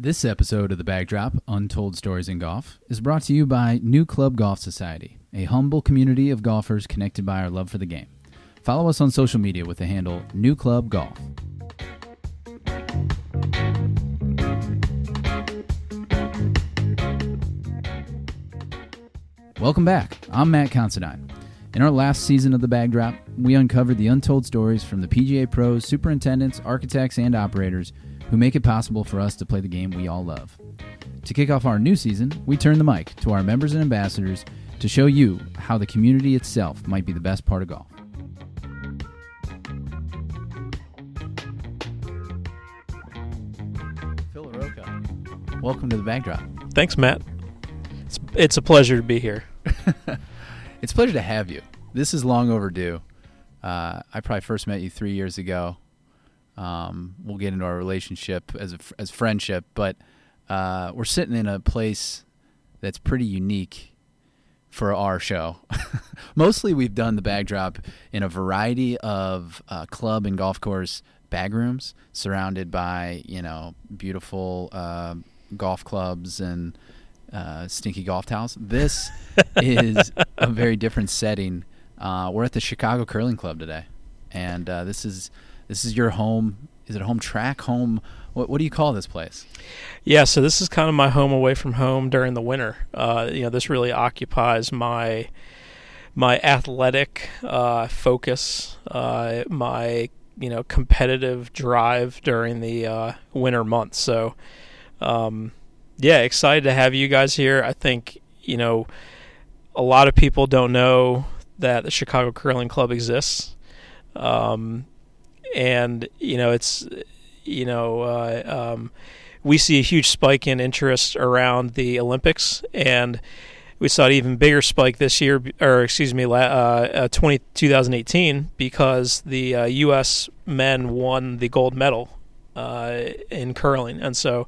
This episode of The Backdrop, Untold Stories in Golf, is brought to you by New Club Golf Society, a humble community of golfers connected by our love for the game. Follow us on social media with the handle New Club Golf. Welcome back. I'm Matt Considine. In our last season of The Backdrop, we uncovered the untold stories from the PGA pros, superintendents, architects, and operators who make it possible for us to play the game we all love. To kick off our new season, we turn the mic to our members and ambassadors to show you how the community itself might be the best part of golf. Phil Arouca, welcome to the backdrop. Thanks, Matt. It's, it's a pleasure to be here. It's a pleasure to have you. This is long overdue. Uh, I probably first met you three years ago. Um, we'll get into our relationship as a, as friendship, but uh, we're sitting in a place that's pretty unique for our show. Mostly, we've done the backdrop in a variety of uh, club and golf course bag rooms, surrounded by you know beautiful uh, golf clubs and uh, stinky golf towels. This is a very different setting. Uh, we're at the Chicago Curling Club today, and uh, this is this is your home. Is it home track? Home? What, what do you call this place? Yeah, so this is kind of my home away from home during the winter. Uh, you know, this really occupies my my athletic uh, focus, uh, my you know competitive drive during the uh, winter months. So, um, yeah, excited to have you guys here. I think you know a lot of people don't know that the Chicago Curling Club exists. Um, and you know it's you know uh, um, we see a huge spike in interest around the Olympics, and we saw an even bigger spike this year, or excuse me, uh, uh, 20, 2018, because the uh, U.S. men won the gold medal uh, in curling, and so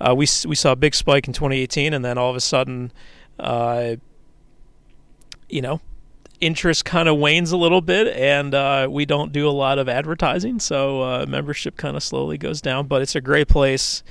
uh, we we saw a big spike in 2018, and then all of a sudden, uh, you know, interest kind of wanes a little bit, and uh, we don't do a lot of advertising, so uh, membership kind of slowly goes down. But it's a great place.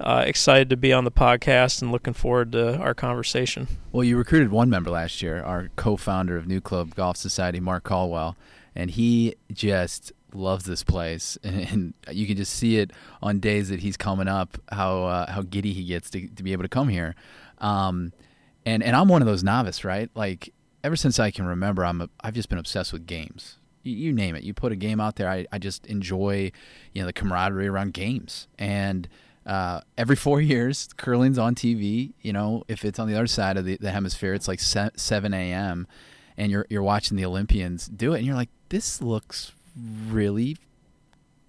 Uh, excited to be on the podcast and looking forward to our conversation. Well, you recruited one member last year, our co-founder of New Club Golf Society, Mark Caldwell, and he just loves this place, and, you can just see it on days that he's coming up how uh, how giddy he gets to, to be able to come here. Um, and and I'm one of those novice, right? Like ever since I can remember, I'm a, I've just been obsessed with games. You, you name it. You put a game out there, I, I just enjoy, you know, the camaraderie around games. And uh, every four years, curling's on TV. You know, if it's on the other side of the, the hemisphere, it's like seven a.m. and you're you're watching the Olympians do it, and you're like, this looks really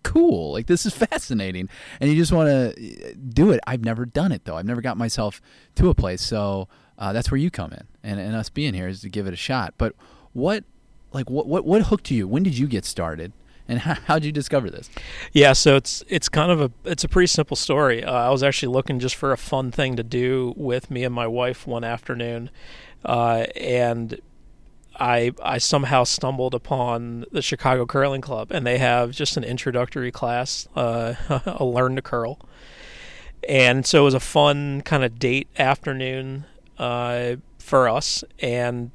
cool. Like this is fascinating, and you just want to do it. I've never done it though. I've never got myself to a place, so uh, that's where you come in, and, and us being here is to give it a shot. But what, like, what what what hooked you? When did you get started? And how did you discover this? Yeah, so it's it's kind of a it's a pretty simple story. Uh, I was actually looking just for a fun thing to do with me and my wife one afternoon, uh, and I I somehow stumbled upon the Chicago Curling Club, and they have just an introductory class, uh, a learn to curl, and so it was a fun kind of date afternoon uh, for us, and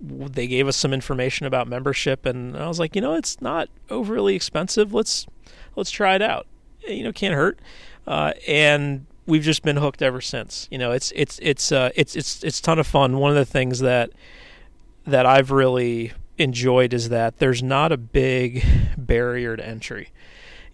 they gave us some information about membership, and I was like, you know, it's not overly expensive. Let's let's try it out. You know, can't hurt. Uh, and we've just been hooked ever since. You know, it's it's it's uh, it's it's it's ton of fun. One of the things that that I've really enjoyed is that there's not a big barrier to entry.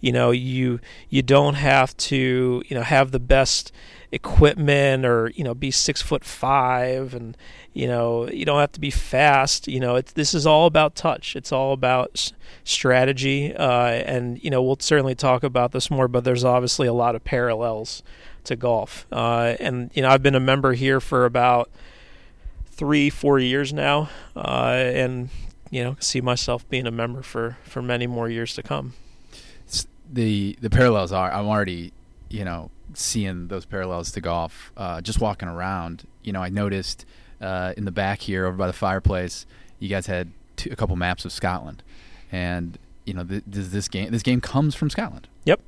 You know, you you don't have to you know have the best equipment or you know be six foot five and you know you don't have to be fast you know this is all about touch. It's all about strategy uh, and you know we'll certainly talk about this more but there's obviously a lot of parallels to golf uh, and you know i've been a member here for about three four years now uh, and you know see myself being a member for for many more years to come. The the parallels are i'm already you know seeing those parallels to golf. Uh, just walking around, you know, I noticed uh, in the back here over by the fireplace, you guys had two, a couple maps of Scotland, and you know, th- this game this game comes from Scotland. Yep.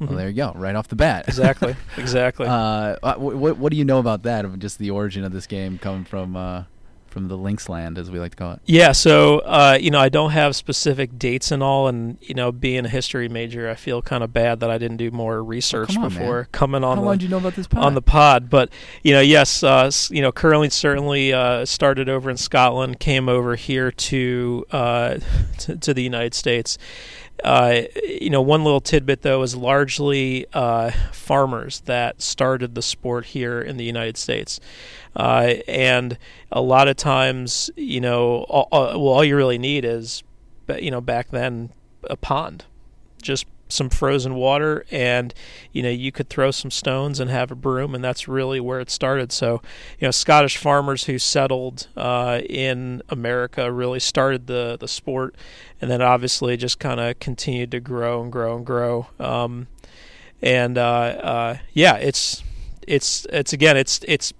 Well, there you go, right off the bat. Exactly, exactly. uh, what what do you know about that? Of just the origin of this game coming from uh, from the links land, as we like to call it. Yeah, so uh, you know, I don't have specific dates and all, and you know, being a history major, I feel kind of bad that I didn't do more research on, before man. coming on. How the, long did you know about this pod? on the pod? But you know, yes, uh, you know, curling certainly uh, started over in Scotland, came over here to uh, to, to the United States. Uh, you know, one little tidbit though is largely uh, farmers that started the sport here in the United States, uh, and a lot of times, you know, all, all, well, all you really need is, you know, back then, a pond, just some frozen water and you know you could throw some stones and have a broom and that's really where it started. So you know scottish farmers who settled uh, in america really started the the sport and then obviously just kind of continued to grow and grow and grow. Um, and uh, uh, yeah it's it's it's again it's it's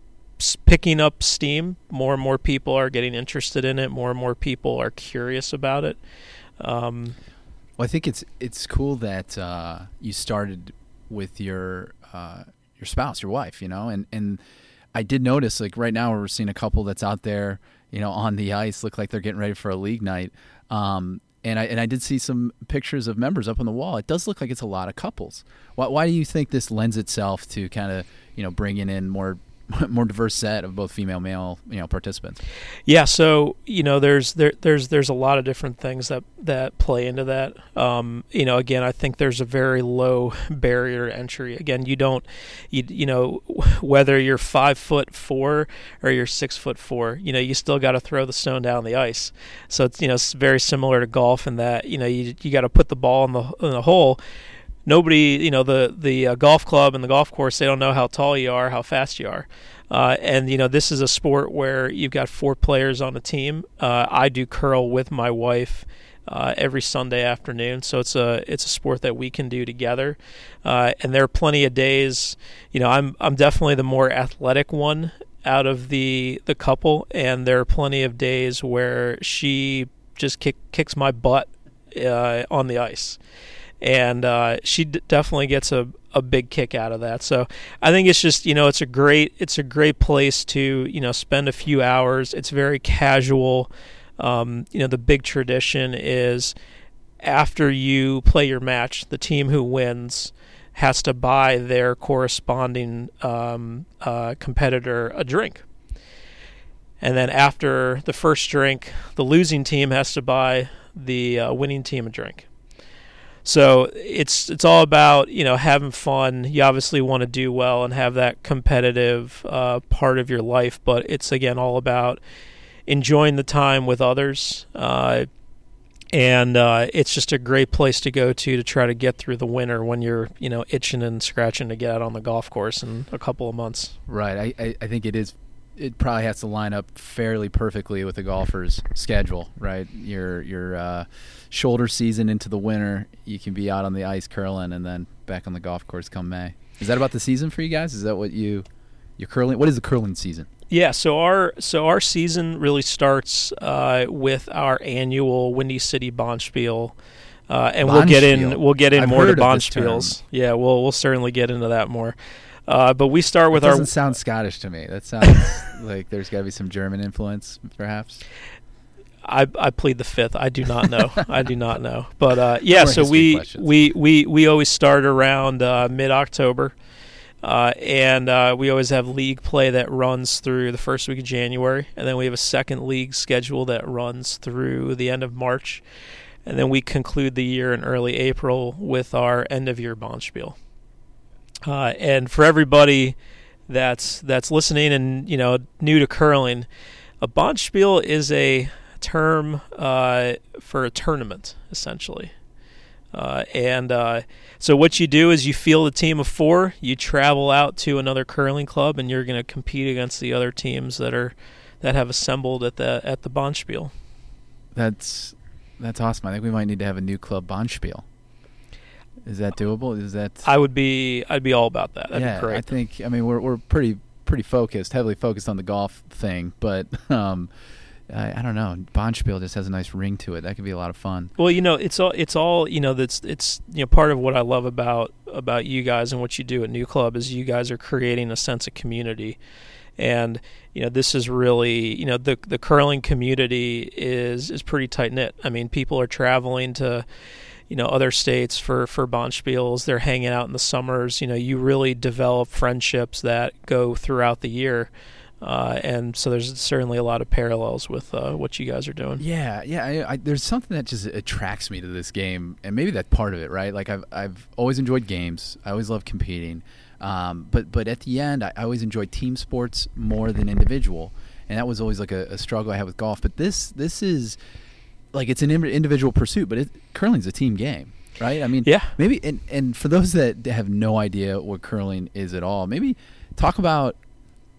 picking up steam. More and more people are getting interested in it. More and more people are curious about it. Um, well, I think it's it's cool that uh, you started with your uh, your spouse, your wife, you know, and and I did notice like right now we're seeing a couple that's out there, you know, on the ice, look like they're getting ready for a league night. Um, and I and I did see some pictures of members up on the wall. It does look like it's a lot of couples. Why, why do you think this lends itself to kind of you know bringing in more more diverse set of both female male you know participants? Yeah so you know there's there there's there's a lot of different things that that play into that. Um, you know again i think there's a very low barrier entry. Again you don't you, you know whether you're five foot four or you're six foot four you know you still got to throw the stone down the ice. So it's you know it's very similar to golf in that you know you you got to put the ball in the in the hole nobody, you know, the the uh, golf club and the golf course, they don't know how tall you are, how fast you are. Uh, and you know, this is a sport where you've got four players on a team. Uh, I do curl with my wife. Uh, every Sunday afternoon, so it's a it's a sport that we can do together, uh, and there are plenty of days. You know, I'm I'm definitely the more athletic one out of the the couple, and there are plenty of days where she just kick, kicks my butt uh, on the ice and uh, she d- definitely gets a, a big kick out of that. So I think it's just you know it's a great it's a great place to you know spend a few hours. It's very casual. Um, you know the big tradition is after you play your match, the team who wins has to buy their corresponding um, uh, competitor a drink. And then after the first drink, the losing team has to buy the uh, winning team a drink. So it's it's all about you know having fun. You obviously want to do well and have that competitive uh, part of your life, but it's again all about enjoying the time with others. Uh, and uh, it's just a great place to go to to try to get through the winter when you're you know itching and scratching to get out on the golf course in a couple of months. Right. I, I, think it is it probably has to line up fairly perfectly with the golfer's schedule, right? Your your uh, shoulder season into the winter, you can be out on the ice curling, and then back on the golf course come May. Is that about the season for you guys? Is that what you your curling? What is the curling season? Yeah, so our so our season really starts uh, with our annual Windy City Bonspiel. Uh, and we'll get in. We'll get in I've more to heard of this term. Bonspiels. Yeah, we'll we'll certainly get into that more. Uh, but we start with That our doesn't sound Scottish to me. That sounds like there's got to be some German influence, perhaps. I, I plead the fifth. I do not know. I do not know. But uh, yeah, so we, questions. we we we always start around uh, mid October, uh, and uh, we always have league play that runs through the first week of January, and then we have a second league schedule that runs through the end of March, and then we conclude the year in early April with our end of year Bonspiel. Uh, and for everybody that's that's listening and you know new to curling, a Bonspiel is a term uh, for a tournament essentially. Uh, and uh, so what you do is you field a team of four. You travel out to another curling club, and you're going to compete against the other teams that are that have assembled at the at the Bonspiel. That's that's awesome. I think we might need to have a new club Bonspiel. Is that doable? Is that I would be I'd be all about that. That'd yeah. I think I mean we're we're pretty pretty focused, heavily focused on the golf thing, but um, I, I don't know. Bonspiel just has a nice ring to it. That could be a lot of fun. Well, you know, it's all it's all you know. That's it's you know part of what I love about about you guys and what you do at New Club is you guys are creating a sense of community, and you know this is really you know the the curling community is is pretty tight knit. I mean, people are traveling to you know other states for for bonspiels. They're hanging out in the summers. You know, you really develop friendships that go throughout the year. Uh, and so there's certainly a lot of parallels with uh, what you guys are doing. Yeah, yeah. I, I, there's something that just attracts me to this game, and maybe that's part of it, right? Like I've I've always enjoyed games. I always love competing, um, but but at the end, I, I, always enjoy team sports more than individual, and that was always like a, a, struggle I had with golf. But this this is like it's an individual pursuit, but it, curling's a team game. Right, I mean, yeah, maybe, and, and for those that have no idea what curling is at all, maybe talk about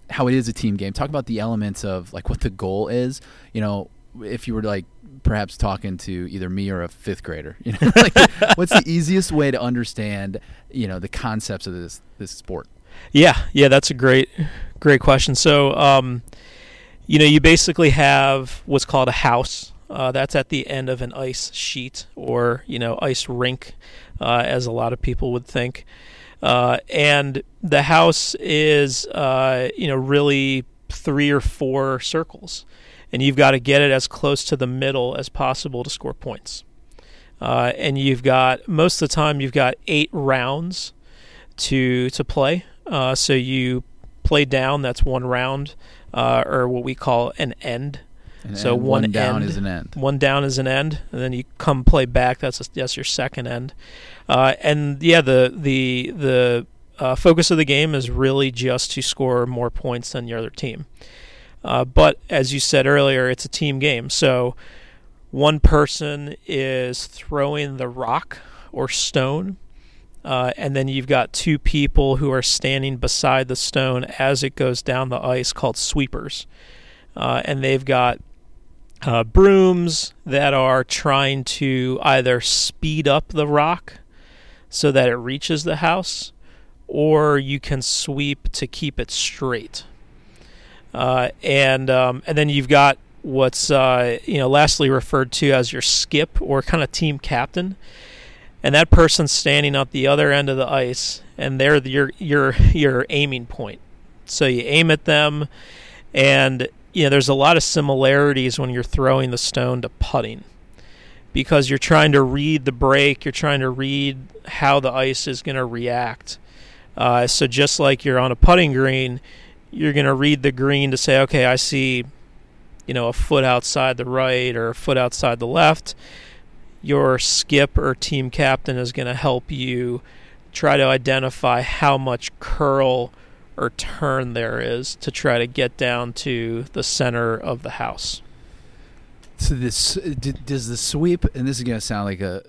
how it is a team game. Talk about the elements of like what the goal is. You know, if you were like perhaps talking to either me or a fifth grader, you know, like what's the easiest way to understand, you know, the concepts of this this sport? Yeah, yeah, that's a great great question. So, um, you know, you basically have what's called a house. Uh, that's at the end of an ice sheet or you know ice rink, uh, as a lot of people would think. Uh, and the house is, uh, you know, really three or four circles, and you've got to get it as close to the middle as possible to score points. Uh, and you've got most of the time you've got eight rounds to to play. Uh, so you play down. That's one round, uh, or what we call an end. And so one, one down end, is an end. One down is an end, and then you come play back. That's a, that's your second end. Uh, and yeah, the the the uh, focus of the game is really just to score more points than the other team. Uh, but as you said earlier, it's a team game. So one person is throwing the rock or stone, uh, and then you've got two people who are standing beside the stone as it goes down the ice, called sweepers. Uh, and they've got uh, brooms that are trying to either speed up the rock so that it reaches the house, or you can sweep to keep it straight. Uh, and um, and then you've got what's uh, you know lastly referred to as your skip or kind of team captain, and that person's standing at the other end of the ice, and they're your your your aiming point. So you aim at them, and you know there's a lot of similarities when you're throwing the stone to putting because you're trying to read the break, you're trying to read how the ice is going to react. Uh, so just like you're on a putting green, you're going to read the green to say, okay, I see, you know, a foot outside the right or a foot outside the left. Your skip or team captain is going to help you try to identify how much curl or turn there is to try to get down to the center of the house. So this does the sweep, and this is going to sound like a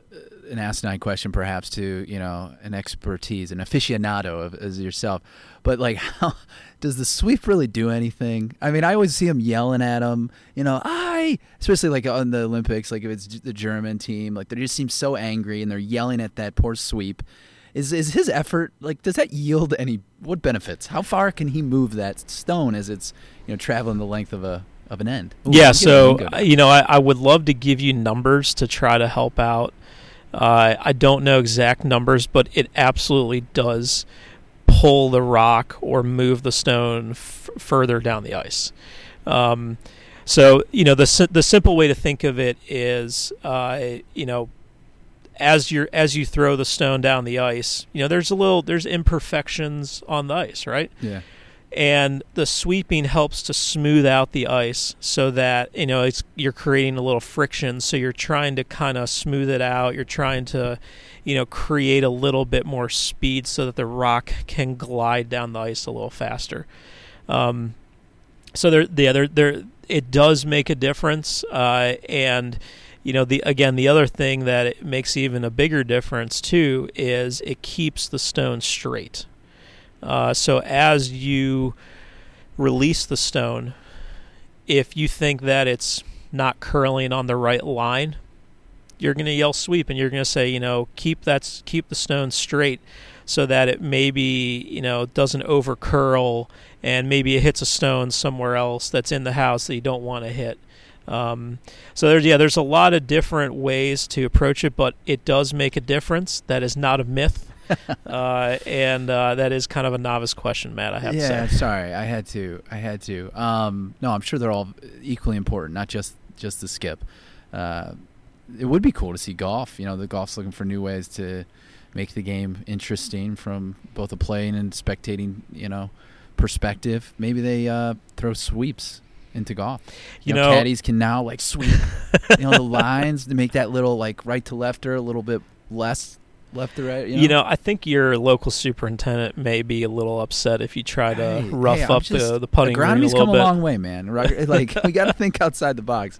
an asinine question, perhaps to you know an expertise, an aficionado of, as yourself, but like how does the sweep really do anything? I mean, I always see him yelling at him, you know, I especially like on the Olympics, like if it's the German team, like they just seem so angry and they're yelling at that poor sweep. Is is his effort like does that yield any what benefits? How far can he move that stone as it's you know traveling the length of a of an end. Ooh, yeah, so you know, I, I, would love to give you numbers to try to help out. Uh, I don't know exact numbers, but it absolutely does pull the rock or move the stone f- further down the ice. Um, so you know, the the simple way to think of it is, uh, you know, as you as you throw the stone down the ice, you know, there's a little there's imperfections on the ice, right? Yeah and the sweeping helps to smooth out the ice so that you know it's you're creating a little friction. So you're trying to kind of smooth it out. You're trying to you know create a little bit more speed so that the rock can glide down the ice a little faster. Um, so there the other there it does make a difference uh, and you know the again the other thing that it makes even a bigger difference too is it keeps the stone straight uh, so as you release the stone, if you think that it's not curling on the right line, you're going to yell sweep and you're going to say, you know, keep that keep the stone straight so that it maybe, you know, doesn't over curl and maybe it hits a stone somewhere else that's in the house that you don't want to hit. Um, so there's yeah, there's a lot of different ways to approach it, but it does make a difference. That is not a myth, uh, and uh, that is kind of a novice question, Matt. I have yeah, to say. sorry, I had to. I had to. Um, no, I'm sure they're all equally important, not just just the skip. Uh, it would be cool to see golf. You know, the golf's looking for new ways to make the game interesting from both a playing and spectating. You know, perspective. Maybe they uh, throw sweeps into golf. You, You know, know- caddies can now like sweep. you know, the lines to make that little like right to lefter a little bit less left to right. You know, You know, I think your local superintendent may be a little upset if you try to Hey, rough hey, up just- the, the putting green a little come bit. a long way, man. Like we got to think outside the box.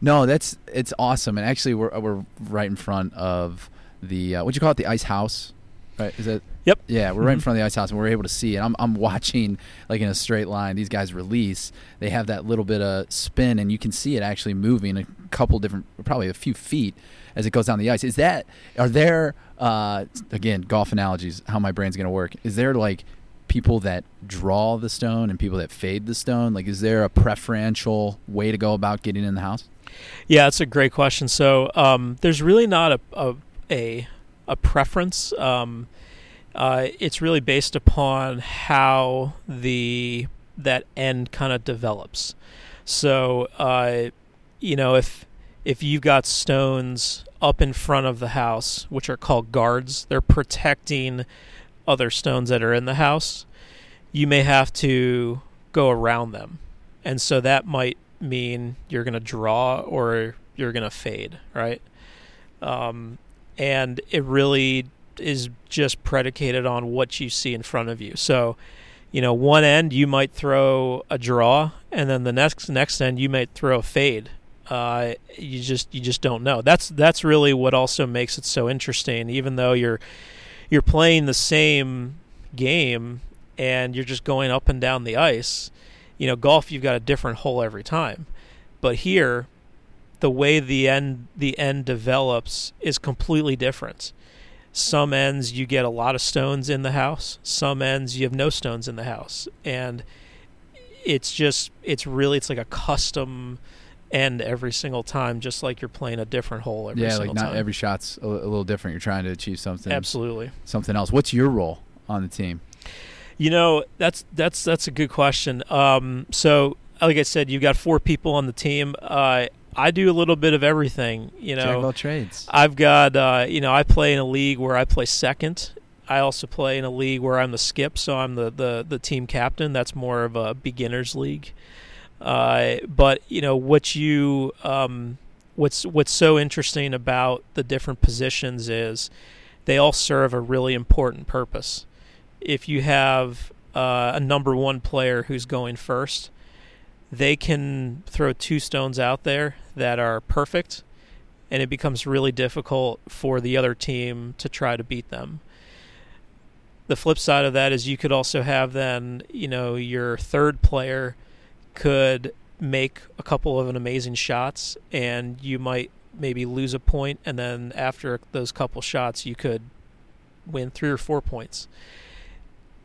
No, that's it's awesome, and actually we're we're right in front of the uh, what you call it, the ice house, right? Is it? Yep. Yeah, we're right in Mhm. front of the ice house, and we're able to see it. I'm I'm watching like in a straight line. These guys release. They have that little bit of spin, and you can see it actually moving a couple different, probably a few feet as it goes down the ice. Is that? Are there? Uh, again, golf analogies. How my brain's gonna work? Is there like people that draw the stone and people that fade the stone? Like, is there a preferential way to go about getting in the house? Yeah, that's a great question. So um, there's really not a a a, a preference. Um, uh, it's really based upon how the that end kind of develops. So uh, you know if if you've got stones up in front of the house, which are called guards, they're protecting other stones that are in the house. You may have to go around them, and so that might mean you're going to draw or you're going to fade, right? Um, and it really is just predicated on what you see in front of you. So, you know, one end you might throw a draw, and then the next next end you might throw a fade. Uh, you just you just don't know. That's that's really what also makes it so interesting. Even though you're you're playing the same game and you're just going up and down the ice, you know, golf you've got a different hole every time. But here, the way the end the end develops is completely different. Some ends you get a lot of stones in the house, some ends you have no stones in the house. And it's just it's really it's like a custom end every single time just like you're playing a different hole every single time. yeah, like not time. every shot's a, a little different. You're trying to achieve something, Absolutely. something else. What's your role on the team? You know, that's that's that's a good question. Um, so, like I said, you've got four people on the team. Uh, I do a little bit of everything. You know, all trades. I've got uh, you know I play in a league where I play second. I also play in a league where I'm the skip, so I'm the the, the team captain. That's more of a beginners league. Uh, but you know what you um, what's what's so interesting about the different positions is they all serve a really important purpose. If you have uh, a number one player who's going first, they can throw two stones out there that are perfect, and it becomes really difficult for the other team to try to beat them. The flip side of that is you could also have then, you know, your third player could make a couple of an amazing shots and you might maybe lose a point and then after those couple shots you could win three or four points.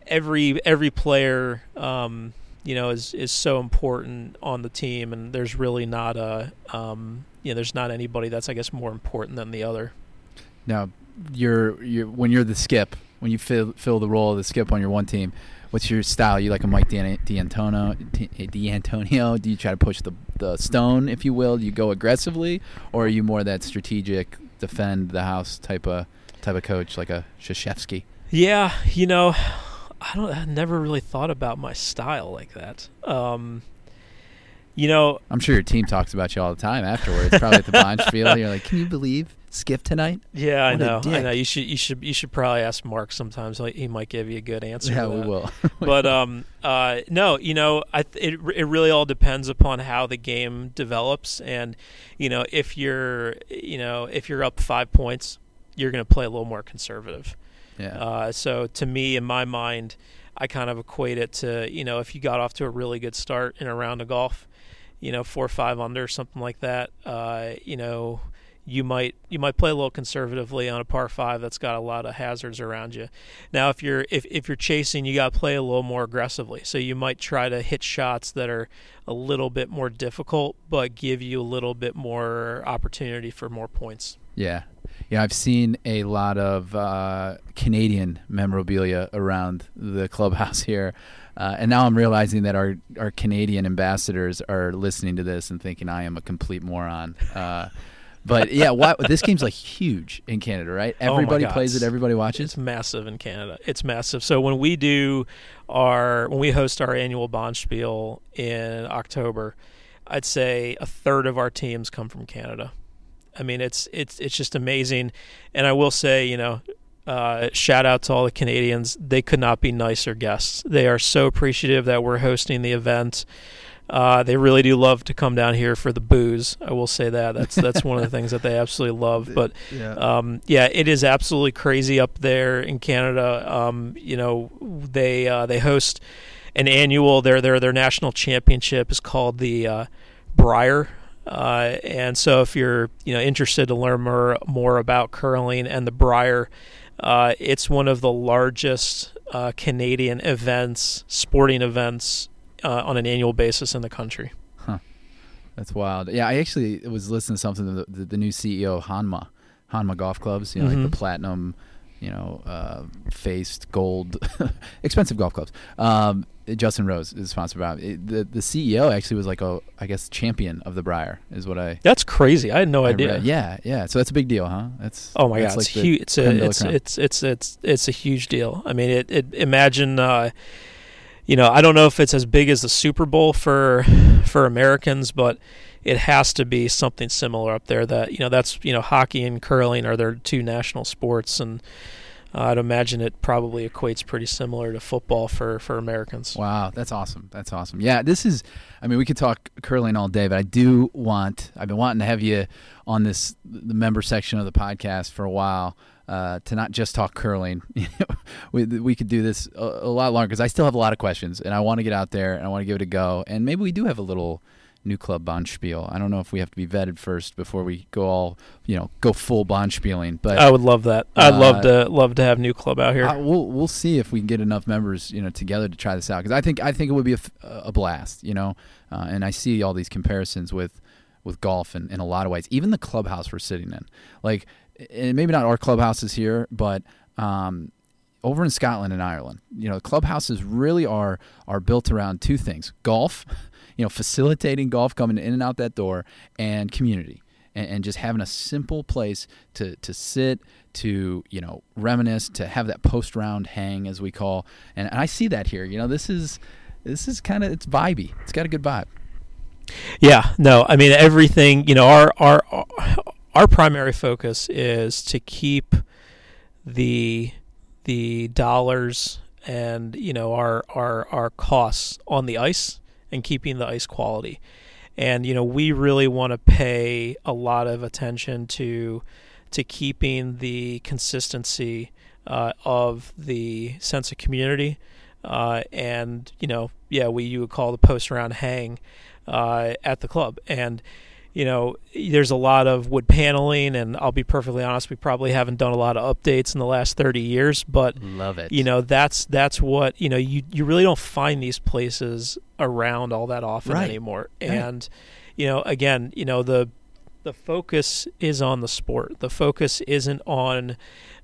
Every every player um, you know is is so important on the team and there's really not a um, you know there's not anybody that's I guess more important than the other. Now, you're you're when you're the skip, when you fill fill the role of the skip on your one team. What's your style? You like a Mike Dan- D'Antonio? D'Antonio? Do you try to push the the stone, if you will? Do you go aggressively, or are you more that strategic, defend the house type of type of coach, like a Krzyzewski? Yeah, you know, I don't. I never really thought about my style like that. Um, you know, I'm sure your team talks about you all the time afterwards. Probably at the Bonch field, you're like, "Can you believe Skip tonight?" yeah, I What a know, I know. You should, you should, you should probably ask Mark sometimes. Like, he might give you a good answer. yeah, we will. but um, uh, no, you know, I it it really all depends upon how the game develops, and you know, if you're, you know, if you're up five points, you're going to play a little more conservative. Yeah. Uh, so to me, in my mind, I kind of equate it to you know if you got off to a really good start in a round of golf, you know four or five under something like that. Uh, you know you might you might play a little conservatively on a par five that's got a lot of hazards around you. Now, if you're if, if you're chasing, you got to play a little more aggressively. So you might try to hit shots that are a little bit more difficult, but give you a little bit more opportunity for more points. Yeah, yeah. I've seen a lot of uh, Canadian memorabilia around the clubhouse here. Uh, and now I'm realizing that our, our Canadian ambassadors are listening to this and thinking I am a complete moron. Uh, but yeah, what, this game's like huge in Canada, right? Oh Everybody God, plays it. Everybody watches. It's massive in Canada. It's massive. So when we do our when we host our annual Bonspiel in October, I'd say a third of our teams come from Canada. I mean, it's it's it's just amazing. And I will say, you know, uh, shout out to all the Canadians. They could not be nicer guests. They are so appreciative that we're hosting the event. Uh, they really do love to come down here for the booze. I will say that. That's that's one of the things that they absolutely love. But yeah. um, yeah, it is absolutely crazy up there in Canada. Um, you know, they uh, they host an annual. Their their their national championship is called the uh, Brier. Uh, and so, if you're you know interested to learn more more about curling and the Brier, uh, it's one of the largest uh, Canadian events, sporting events uh, on an annual basis in the country. Huh. That's wild. Yeah, I actually was listening to something the, the, the new CEO of Honma, Honma Golf Clubs. You know, Mhm. like the platinum, you know, uh, faced gold, expensive golf clubs. Um, Justin Rose is sponsored by it. the the CEO. Actually, was like a I guess champion of the Brier is what I. That's crazy. I had no I idea. read. Yeah, yeah. So that's a big deal, huh? That's Oh my that's god, it's huge. It's a, it's, it's it's it's it's a huge deal. I mean, it, it imagine uh, you know, I don't know if it's as big as the Super Bowl for for Americans, but it has to be something similar up there that, you know, that's, you know, hockey and curling are their two national sports and uh, I'd imagine it probably equates pretty similar to football for, for Americans. Wow, that's awesome. That's awesome. Yeah, this is. I mean, we could talk curling all day, but I do want. I've been wanting to have you on this the member section of the podcast for a while. Uh, to not just talk curling, we we could do this a, a lot longer because I still have a lot of questions and I want to get out there and I want to give it a go. And maybe we do have a little new club bonspiel. I don't know if we have to be vetted first before we go all you know go full bonspieling, but I would love that. I'd love Uh, to love to have new club out here. uh, we'll we'll see if we can get enough members, you know, together to try this out because I think I think it would be a blast, you know, uh, and I see all these comparisons with with golf in, in a lot of ways. Even the clubhouse we're sitting in, like, and maybe not our clubhouses here, but um, over in Scotland and Ireland, you know, clubhouses really are are built around two things: golf, you know, facilitating golf coming in and out that door, and community, and, and just having a simple place to to sit, to you know, reminisce, to have that post round hang, as we call, and, and I see that here. You know, this is this is kind of it's vibey. It's got a good vibe. Yeah, no, I mean everything. You know, our our our primary focus is to keep the the dollars and you know our our our costs on the ice and keeping the ice quality. And you know, we really want to pay a lot of attention to to keeping the consistency uh, of the sense of community. Uh, and you know, yeah, we you would call the post around hang uh, at the club. And you know, there's a lot of wood paneling, and I'll be perfectly honest, we probably haven't done a lot of updates in the last 30 years, but Love it. you know, that's that's what you know. You you really don't find these places around all that often Right. anymore. Right. And you know, again, you know the the focus is on the sport. The focus isn't on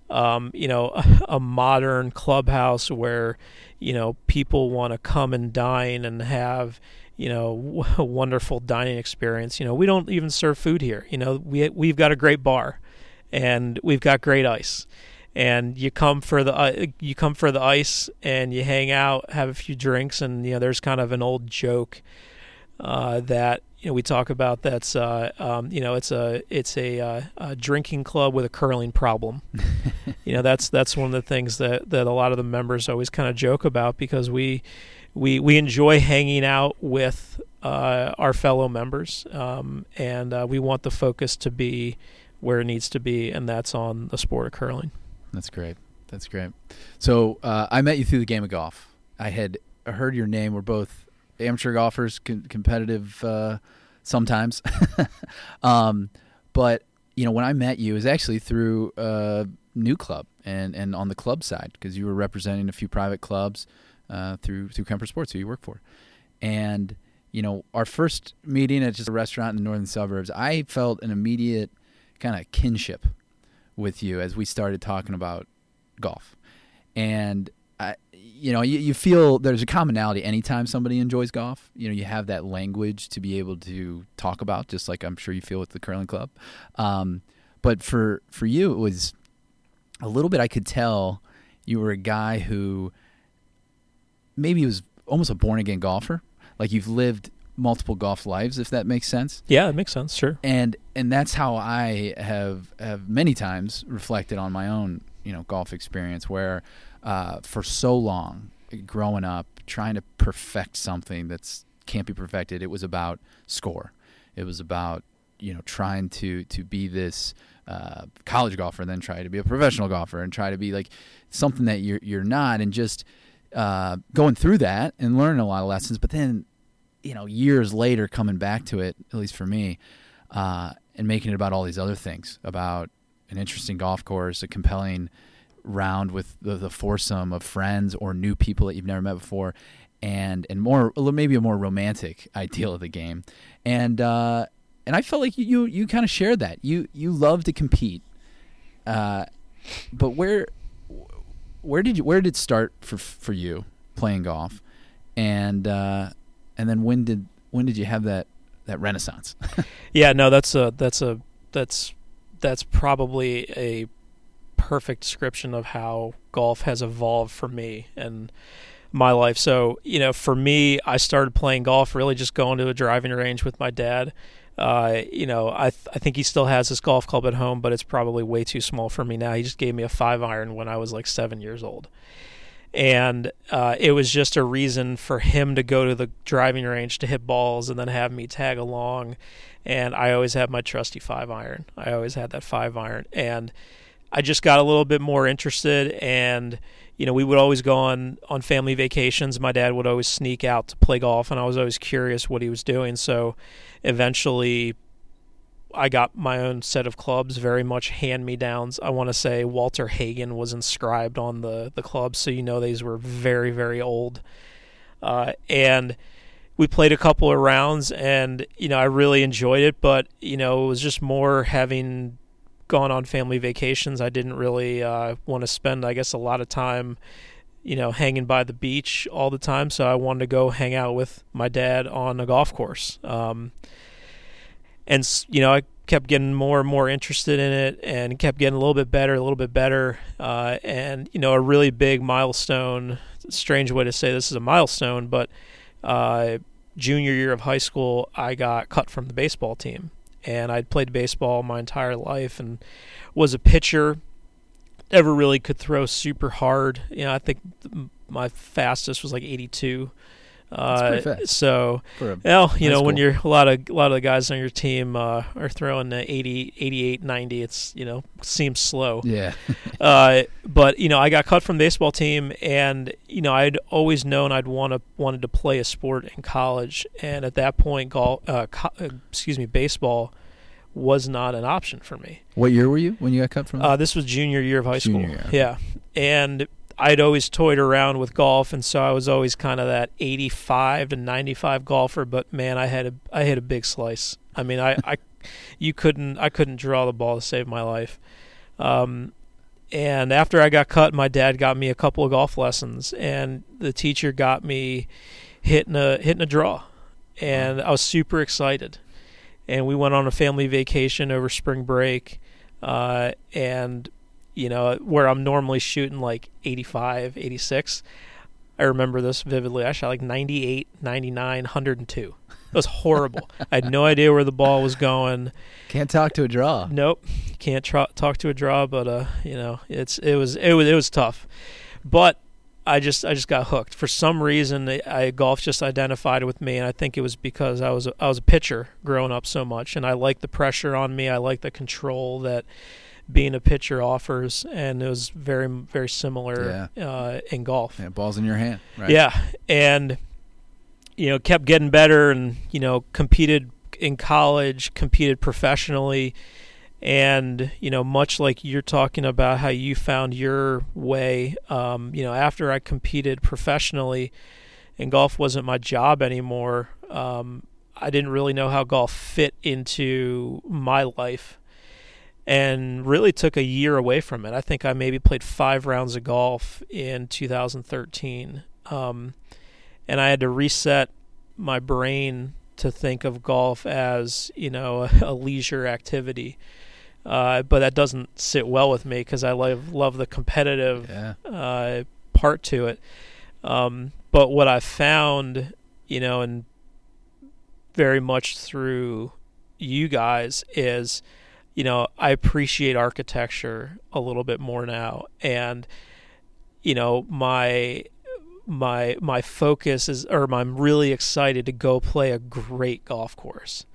um, you know a, a modern clubhouse where you know people want to come and dine and have you know a wonderful dining experience. You know, we don't even serve food here. You know, we we've got a great bar and we've got great ice. And you come for the uh, you come for the ice and you hang out, have a few drinks, and you know there's kind of an old joke uh, that you know we talk about. That's uh, um, you know it's a it's a, uh, a drinking club with a curling problem. you know that's that's one of the things that that a lot of the members always kind of joke about because we we we enjoy hanging out with uh, our fellow members, um, and uh, we want the focus to be where it needs to be, and that's on the sport of curling. That's great. That's great. So uh, I met you through the game of golf. I had heard your name. We're both amateur golfers, com- competitive uh, sometimes. um, but you know, when I met you, it was actually through uh, New Club and and on the club side because you were representing a few private clubs uh, through through Kemper Sports, who you work for, and you know, our first meeting at just a restaurant in the northern suburbs, I felt an immediate kind of kinship with you as we started talking about golf, and I, you know, you, you feel there's a commonality anytime somebody enjoys golf. You know, you have that language to be able to talk about, just like I'm sure you feel with the curling club. Um, but for for you, it was a little bit. I could tell you were a guy who maybe it was almost a born again golfer. Like you've lived multiple golf lives, if that makes sense. Yeah, it makes sense. Sure. And and that's how I have have many times reflected on my own you know golf experience where uh, for so long growing up trying to perfect something that's can't be perfected it was about score it was about you know trying to to be this uh, college golfer and then try to be a professional golfer and try to be like something that you're you're not and just uh, going through that and learning a lot of lessons but then you know years later coming back to it at least for me uh, and making it about all these other things about an interesting golf course, a compelling round with the, the foursome of friends or new people that you've never met before, and and more maybe a more romantic ideal of the game, and uh, and I felt like you you, you kind of shared that. You you love to compete, uh, but where where did you where did it start for for you playing golf, and uh, and then when did when did you have that that renaissance? yeah, no, that's a that's a that's that's probably a perfect description of how golf has evolved for me and my life. So, you know, for me, I started playing golf really just going to a driving range with my dad. Uh, you know, I th- I think he still has his golf club at home, but it's probably way too small for me now. He just gave me a five iron when I was like seven years old, and uh, it was just a reason for him to go to the driving range to hit balls and then have me tag along and I always had my trusty five iron. I always had that five iron, and I just got a little bit more interested. And you know, we would always go on on family vacations. My dad would always sneak out to play golf, and I was always curious what he was doing. So, eventually, I got my own set of clubs, very much hand me downs. I want to say Walter Hagen was inscribed on the the clubs, so you know these were very very old, uh, and we played a couple of rounds and you know I really enjoyed it but you know it was just more having gone on family vacations. I didn't really uh, want to spend I guess a lot of time you know hanging by the beach all the time so I wanted to go hang out with my dad on a golf course. Um, and you know I kept getting more and more interested in it and kept getting a little bit better a little bit better uh, and you know a really big milestone strange way to say this is a milestone but uh, junior year of high school, I got cut from the baseball team, and I'd played baseball my entire life and was a pitcher. Never really could throw super hard. You know, I think my fastest was like 82 uh, so, well, you know, when you're a lot of a lot of the guys on your team uh, are throwing the 80, 88, 90, it's you know seems slow. Yeah. uh, but you know, I got cut from the baseball team, and you know, I'd always known I'd want to wanted to play a sport in college, and at that point, golf, uh, co- uh, excuse me, baseball was not an option for me. What year were you when you got cut from? Uh, this was junior year of high junior school. Year. Yeah, and I'd always toyed around with golf, and so I was always kind of that 85 to 95 golfer. But man, I had a I hit a big slice. I mean, I, I you couldn't I couldn't draw the ball to save my life. Um, and after I got cut, my dad got me a couple of golf lessons, and the teacher got me hitting a hitting a draw, and I was super excited. And we went on a family vacation over spring break, uh, and you know, where I'm normally shooting like 85, 86. I remember this vividly. I shot like 98, 99, 102. It was horrible. I had no idea where the ball was going. Can't talk to a draw. Nope, can't tra- talk to a draw. But uh, you know, it's it was it was it was tough. But I just I just got hooked for some reason. I golf just identified with me, and I think it was because I was a, I was a pitcher growing up so much, and I like the pressure on me. I like the control that being a pitcher offers, and it was very very similar yeah. uh, in golf. Yeah, balls in your hand. Right. Yeah, and you know kept getting better, and you know competed in college, competed professionally, And you know, much like you're talking about how you found your way, um, you know, after I competed professionally, and golf wasn't my job anymore. Um, I didn't really know how golf fit into my life and really took a year away from it. I think I maybe played five rounds of golf in 2013. Um, and I had to reset my brain to think of golf as, you know, a, a leisure activity. Uh, but that doesn't sit well with me because I love, love the competitive Yeah. uh, part to it. Um, but what I found, you know, and very much through you guys is, you know, I appreciate architecture a little bit more now, and you know, my my my focus is, or I'm really excited to go play a great golf course.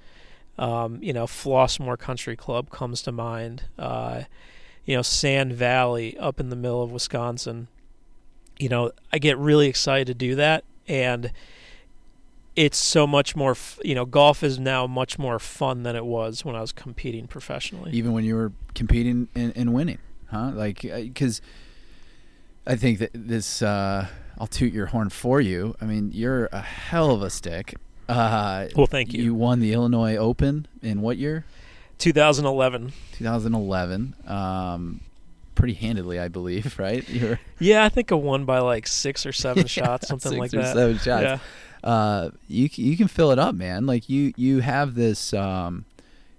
Um, you know, Flossmoor Country Club comes to mind. Uh, you know, Sand Valley up in the middle of Wisconsin. You know, I get really excited to do that, and it's so much more. F- you know, golf is now much more fun than it was when I was competing professionally. Even when you were competing and, and winning, huh? Like, because I think that this, uh, I'll toot your horn for you. I mean, you're a hell of a stick. Uh, Well, thank you. You won the Illinois Open in what year? 2011. 2011. Um, pretty handedly, I believe, right? You're Yeah, I think I won by like six or seven Yeah, shots, something six like or that. seven shots. Yeah. Uh, you you can fill it up, man. Like you you have this um,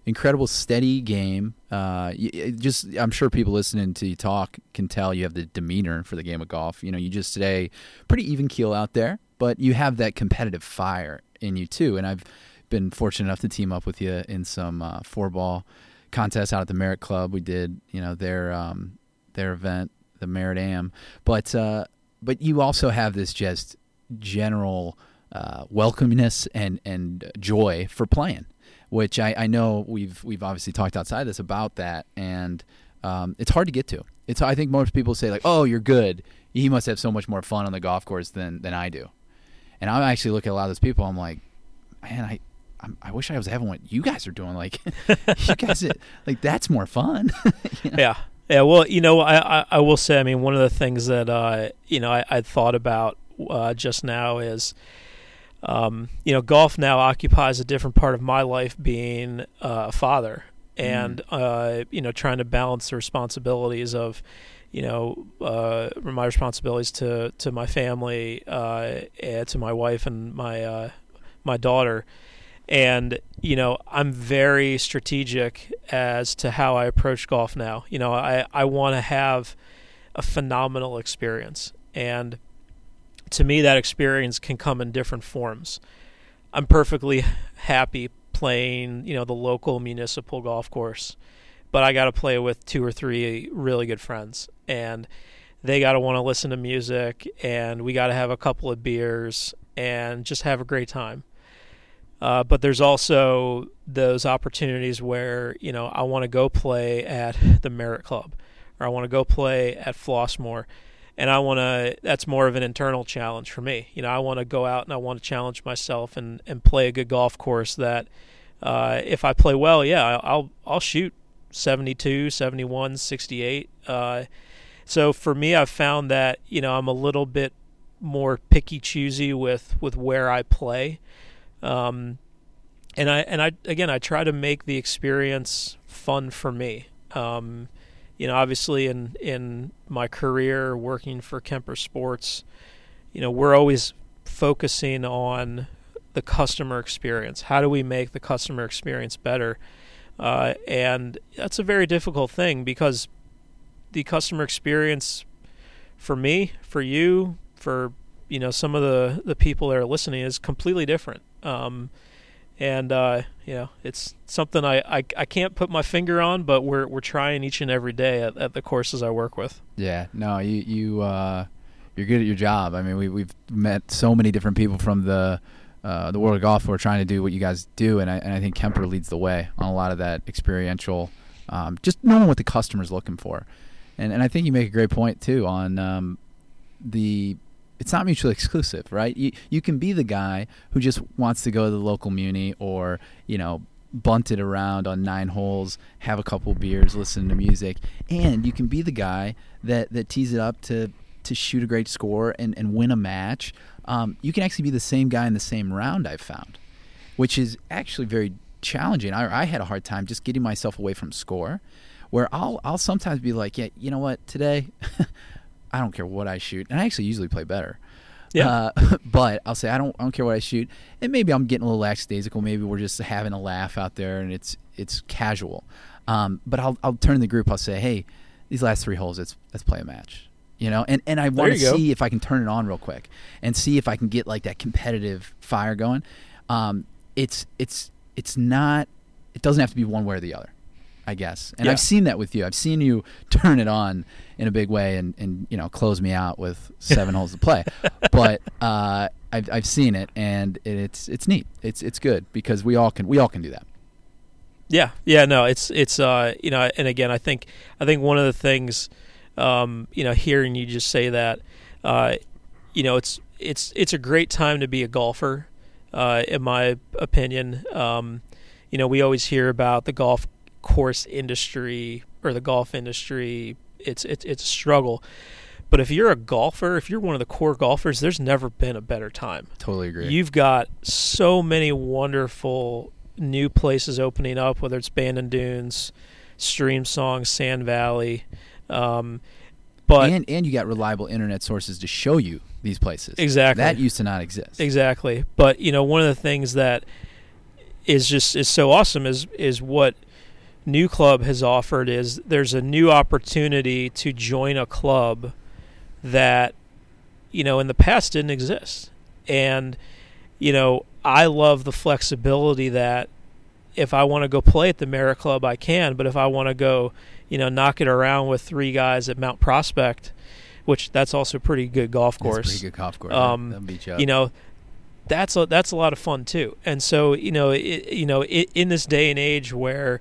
incredible steady game. Uh, y it just I'm sure people listening to you talk can tell you have the demeanor for the game of golf. You know, you just stay pretty even keel out there, but you have that competitive fire in you too. And I've been fortunate enough to team up with you in some uh, four ball contests out at the Merit Club. We did you know their um, their event, the Merit Am, but uh, but you also have this just general uh, welcomeness and and joy for playing, which I, I know we've we've obviously talked outside this about that, and um, it's hard to get to. It's I think most people say like, oh, you're good. He must have so much more fun on the golf course than than I do, and I actually look at a lot of those people. I'm like, man, I. I'm, wish I was having what you guys are doing. Like, you guys, like that's more fun. Yeah. Yeah. Well, you know, I, I, I will say, I mean, one of the things that, uh, you know, I, I thought about uh, just now is, um, you know, golf now occupies a different part of my life being uh, a father and, uh, you know, trying to balance the responsibilities of, you know, uh, my responsibilities to, to my family, uh, to my wife and my, uh, my daughter. And, you know, I'm very strategic as to how I approach golf now. You know, I, I want to have a phenomenal experience. And to me, that experience can come in different forms. I'm perfectly happy playing, you know, the local municipal golf course, but I got to play with two or three really good friends. And they got to want to listen to music, and we got to have a couple of beers and just have a great time. Uh, but there's also those opportunities where you know I want to go play at the Merit Club, or I want to go play at Flossmoor, and I want to. That's more of an internal challenge for me. You know, I want to go out and I want to challenge myself and and play a good golf course that, uh, if I play well, yeah, I'll I'll shoot 72, 71, 68. Uh, so for me, I've found that you know I'm a little bit more picky choosy with with where I play. Um, and I and I again I try to make the experience fun for me. Um, you know, obviously in in my career working for Kemper Sports, you know, we're always focusing on the customer experience. How do we make the customer experience better? Uh, and that's a very difficult thing because the customer experience for me, for you, for you know some of the the people that are listening is completely different. Um, and uh, you know it's something I, I, I can't put my finger on, but we're we're trying each and every day at, at the courses I work with. Yeah, no, you you uh, you're good at your job. I mean, we we've met so many different people from the uh, the world of golf who are trying to do what you guys do, and I and I think Kemper leads the way on a lot of that experiential, um, just knowing what the customer's looking for, and and I think you make a great point too on um, the. It's not mutually exclusive, right? You you can be the guy who just wants to go to the local muni or you know bunt it around on nine holes, have a couple beers, listen to music, and you can be the guy that that tees it up to to shoot a great score and, and win a match. Um, you can actually be the same guy in the same round. I've found, which is actually very challenging. I, I had a hard time just getting myself away from score, where I'll I'll sometimes be like, yeah, you know what, today. I don't care what I shoot, and I actually usually play better. Yeah. Uh, but I'll say I don't I don't care what I shoot, and maybe I'm getting a little lackadaisical. Maybe we're just having a laugh out there, and it's it's casual. Um, but I'll I'll turn the group. I'll say, hey, these last three holes, let's let's play a match. You know, and, and I want to see if I can turn it on real quick and see if I can get like that competitive fire going. Um, it's it's it's not. It doesn't have to be one way or the other. I guess. And Yeah. I've seen that with you. I've seen you turn it on in a big way and, and you know close me out with seven holes to play. But uh, I've I've seen it and it's it's neat. It's it's good because we all can we all can do that. Yeah, yeah, no, it's it's uh, you know, and again, I think I think one of the things, um, you know, hearing you just say that, uh, you know, it's it's it's a great time to be a golfer, uh, in my opinion. Um, you know, we always hear about the golf course industry or the golf industry. It's it's it's a struggle, but if you're a golfer, if you're one of the core golfers, there's never been a better time. Totally agree. You've got so many wonderful new places opening up, whether it's Bandon Dunes, Streamsong, Sand Valley. Um, but and and you got reliable internet sources to show you these places. Exactly. That used to not exist. exactly. But you know, one of the things that is just is so awesome is is what New Club has offered is there's a new opportunity to join a club that you know in the past didn't exist. And you know, I love the flexibility that if I want to go play at the Merit Club, I can. But if I want to go, you know, knock it around with three guys at Mount Prospect, which that's also a pretty good golf That's course. pretty good golf course. Um, you up. You know, that's a, that's a lot of fun too. And so, you know, it, you know, it, in this day and age where,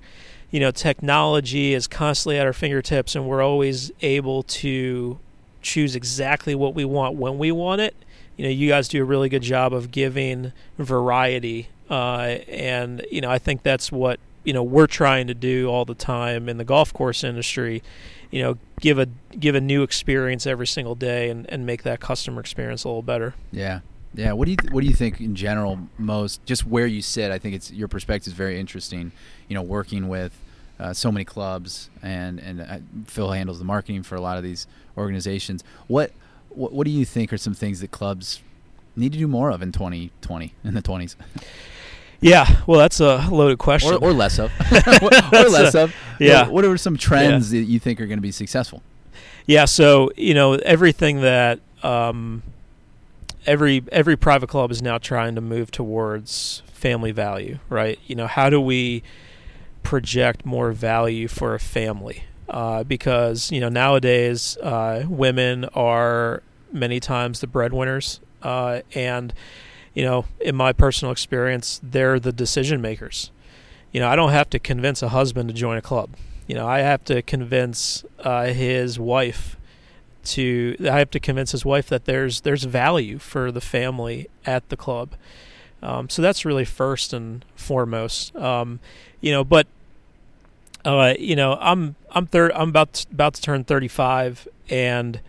you know, technology is constantly at our fingertips, and we're always able to choose exactly what we want when we want it. You know, you guys do a really good job of giving variety, uh, and you know, I think that's what you know we're trying to do all the time in the golf course industry. You know, give a give a new experience every single day, and, and make that customer experience a little better. Yeah, yeah. What do you What do you think in general? Most just where you sit. I think it's your perspective is very interesting. You know, working with uh, so many clubs, and and uh, Phil handles the marketing for a lot of these organizations. What what, what do you think are some things that clubs need to do more of in 2020 in the 20s, Yeah, well, that's a loaded question. or, or less of, or less of? yeah. What are some trends that you think are going to be successful? Yeah, so you know everything that um, every every private club is now trying to move towards family value, right? You know, how do we project more value for a family? Uh, because you know nowadays uh, women are many times the breadwinners, uh, and you know, in my personal experience, they're the decision makers. You know, I don't have to convince a husband to join a club. You know, I have to convince uh, his wife to. I have to convince his wife that there's there's value for the family at the club. Um, so that's really first and foremost. Um, you know, but uh, you know, I'm I'm third. I'm about to, about to turn 35, and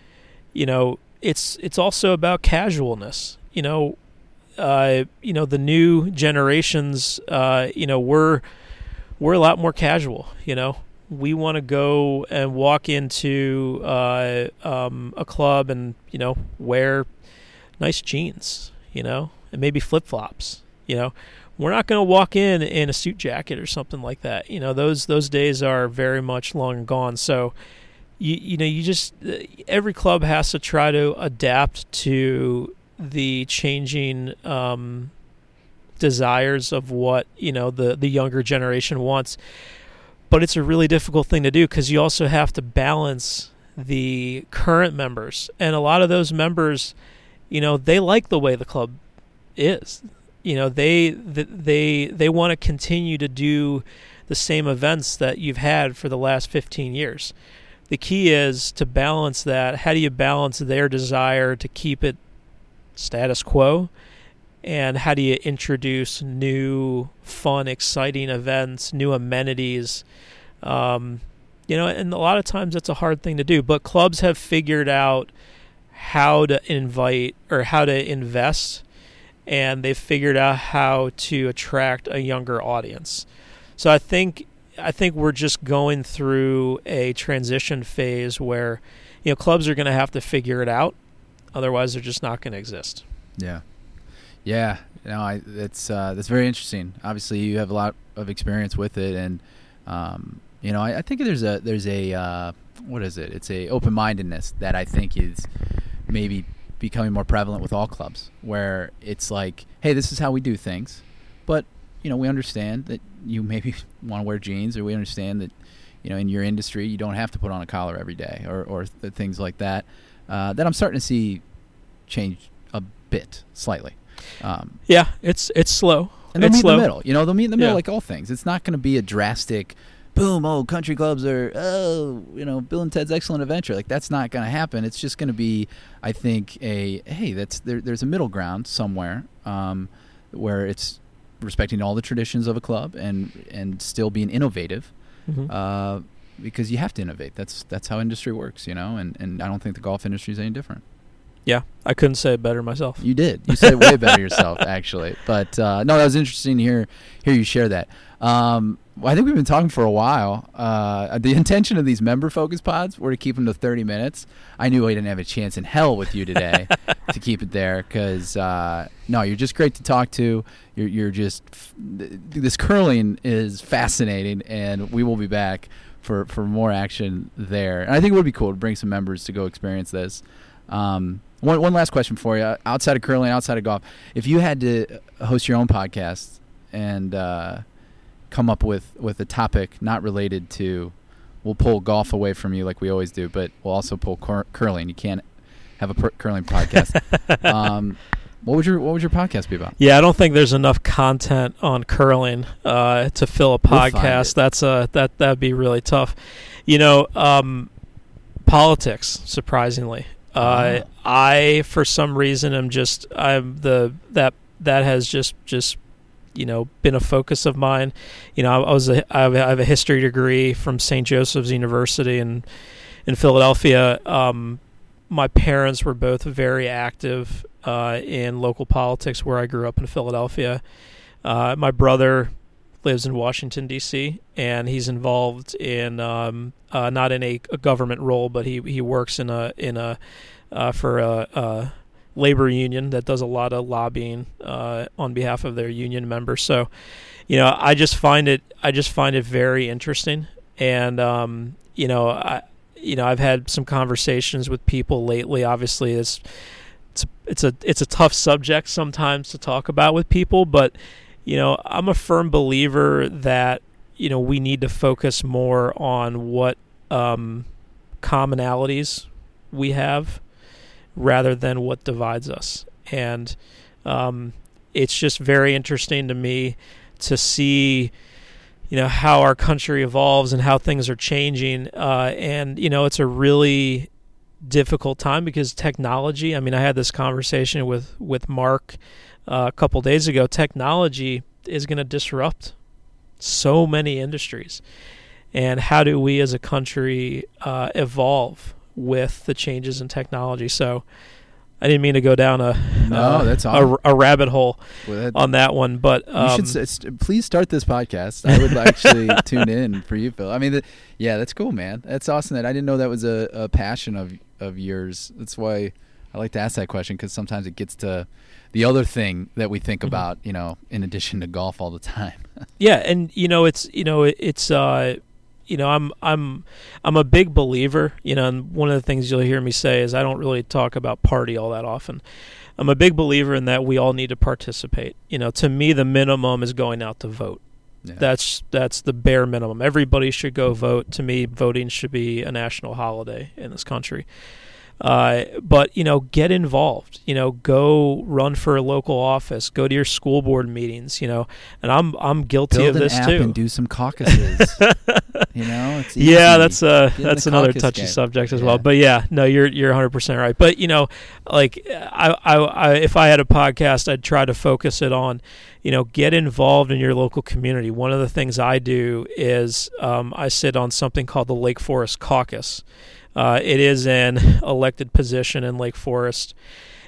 you know, it's it's also about casualness. You know, uh, you know, the new generations. Uh, you know, we're we're a lot more casual. You know, we want to go and walk into uh, um, a club and you know wear nice jeans. You know, and maybe flip flops. You know, we're not going to walk in in a suit jacket or something like that. You know, those those days are very much long gone. So, you you know, you just every club has to try to adapt to the changing um, desires of what you know the the younger generation wants. But it's a really difficult thing to do because you also have to balance the current members, and a lot of those members, you know, they like the way the club is. You know they they they want to continue to do the same events that you've had for the last 15 years. The key is to balance that. How do you balance their desire to keep it status quo and how do you introduce new, fun, exciting events, new amenities. Um, you know, and a lot of times that's a hard thing to do. But clubs have figured out how to invite or how to invest, and they've figured out how to attract a younger audience. So I think I think we're just going through a transition phase where you know clubs are going to have to figure it out, otherwise they're just not going to exist. Yeah, yeah. No, I that's uh, that's very interesting. Obviously, you have a lot of experience with it, and um, you know, I, I, think there's a there's a uh, what is it? It's a open mindedness that I think is maybe becoming more prevalent with all clubs, where it's like, hey, this is how we do things, but you know, we understand that you maybe want to wear jeans, or we understand that you know in your industry you don't have to put on a collar every day, or or th- things like that. Uh, that I'm starting to see change a bit, slightly. Um, yeah, it's it's slow. And they'll it's meet slow. in the middle. You know, they'll meet in the middle Yeah. like all things. It's not going to be a drastic, boom, oh, country clubs are, oh, you know, Bill and Ted's Excellent Adventure. Like that's not going to happen. It's just going to be, I think, a hey, that's there, there's a middle ground somewhere um, where it's respecting all the traditions of a club and and still being innovative. Mhm. Uh, because you have to innovate. That's that's how industry works, you know. And, and I don't think the golf industry is any different. Yeah, I couldn't say it better myself. You did. You said it way better yourself, actually. But uh, no, that was interesting to hear hear you share that. Um, well, I think we've been talking for a while. Uh, the intention of these member focus pods were to keep them to 30 minutes. I knew I didn't have a chance in hell with you today to keep it there because uh, no, you're just great to talk to. You're you're just this curling is fascinating, and we will be back for for more action there. And I think it would be cool to bring some members to go experience this. Um, one one last question for you, outside of curling, outside of golf, if you had to host your own podcast and uh, come up with with a topic not related to, we'll pull golf away from you like we always do, but we'll also pull cur- curling. You can't have a per- curling podcast. um, what would your what would your podcast be about? Yeah, I don't think there's enough content on curling uh, to fill a We'll podcast. That's uh that that'd be really tough. You know, um, politics. Surprisingly, uh, Ah. I for some reason am just I'm the that that has just just you know been a focus of mine. You know, I, I was a, I have a, I have a history degree from St. Joseph's University in in Philadelphia. Um, my parents were both very active uh, in local politics where I grew up in Philadelphia. Uh, my brother lives in Washington D.C. and he's involved in um, uh, not in a, a government role, but he he works in a in a uh, for a, a labor union that does a lot of lobbying uh, on behalf of their union members. So, you know, I just find it I just find it very interesting, and um, you know, I you know I've had some conversations with people lately. Obviously, it's it's it's a it's a tough subject sometimes to talk about with people, but you know, I'm a firm believer that you know we need to focus more on what um, commonalities we have rather than what divides us. And um, it's just very interesting to me to see, you know, how our country evolves and how things are changing. Uh, and you know, it's a really difficult time because technology. I mean, I had this conversation with with Mark uh, a couple days ago. Technology is going to disrupt so many industries, and how do we as a country uh, evolve with the changes in technology? So. I didn't mean to go down a No, uh, that's a, a rabbit hole Well, that- on that one, but um, you should st- please start this podcast. I would actually tune in for you, Phil. I mean, the, yeah, that's cool, man. That's awesome. That I didn't know that was a, a passion of of yours. That's why I like to ask that question because sometimes it gets to the other thing that we think Mhm. about. You know, in addition to golf all the time. Yeah, and you know it's you know it's uh you know I'm I'm I'm a big believer, you know, and one of the things you'll hear me say is I don't really talk about party all that often. I'm a big believer in that we all need to participate. You know, to me the minimum is going out to vote. Yeah. That's that's the bare minimum. Everybody should go vote. To me, voting should be a national holiday in this country. Uh, but you know, get involved. You know, go run for a local office. Go to your school board meetings. You know, and I'm I'm guilty Build of an this app too. and do some caucuses. you know, it's yeah, that's uh Get that's another touchy game. subject as Yeah. well. But yeah, no, you're you're 100 percent right. But you know, like I, I I if I had a podcast, I'd try to focus it on, you know, get involved in your local community. One of the things I do is um, I sit on something called the Lake Forest Caucus. Uh, it is an elected position in Lake Forest.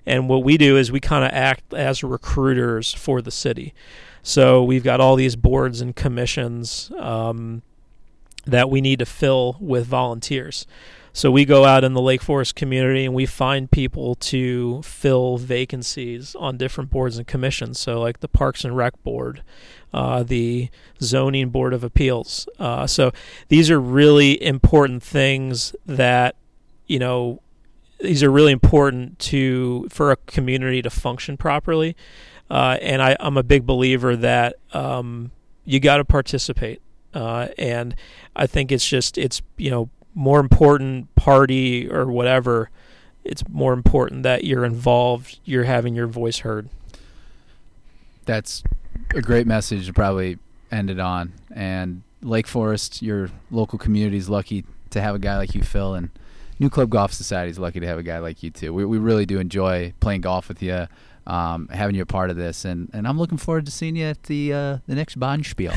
And what we do is we kind of act as recruiters for the city. So we've got all these boards and commissions um, that we need to fill with volunteers. So we go out in the Lake Forest community and we find people to fill vacancies on different boards and commissions. So like the Parks and Rec Board, uh, the Zoning Board of Appeals. Uh, so these are really important things that you know these are really important to for a community to function properly. Uh, and I, I'm a big believer that um, you got to participate. Uh, and I think it's just it's you know more important party or whatever. It's more important that you're involved. You're having your voice heard. That's a great message to probably end it on. And Lake Forest, your local community is lucky to have a guy like you, Phil, and New Club Golf Society is lucky to have a guy like you too. We we really do enjoy playing golf with you, um, having you a part of this, and, and I'm looking forward to seeing you at the uh, the next bonspiel.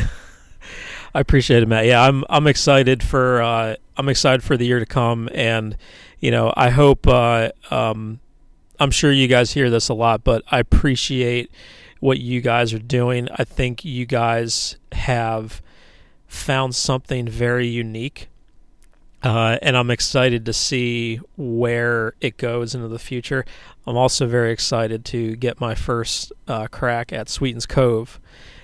I appreciate it, Matt. Yeah, I'm I'm excited for uh, I'm excited for the year to come, and you know I hope uh, um, I'm sure you guys hear this a lot, but I appreciate what you guys are doing. I think you guys have found something very unique, uh, and I'm excited to see where it goes into the future. I'm also very excited to get my first uh, crack at Sweetens Cove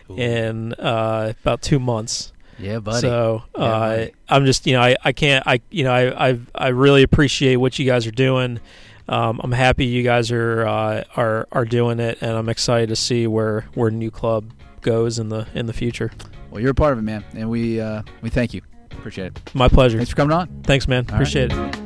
in uh, about two months. yeah, buddy. So Yeah, uh, buddy. I'm just, you know, I, I can't, I, you know, I, I, I really appreciate what you guys are doing. Um, I'm happy you guys are, uh, are, are doing it, and I'm excited to see where, where New Club goes in the, in the future. well, you're a part of it, man, and we uh, we thank you. Appreciate it. My pleasure. Thanks for coming on. Thanks, man. All right. Appreciate it.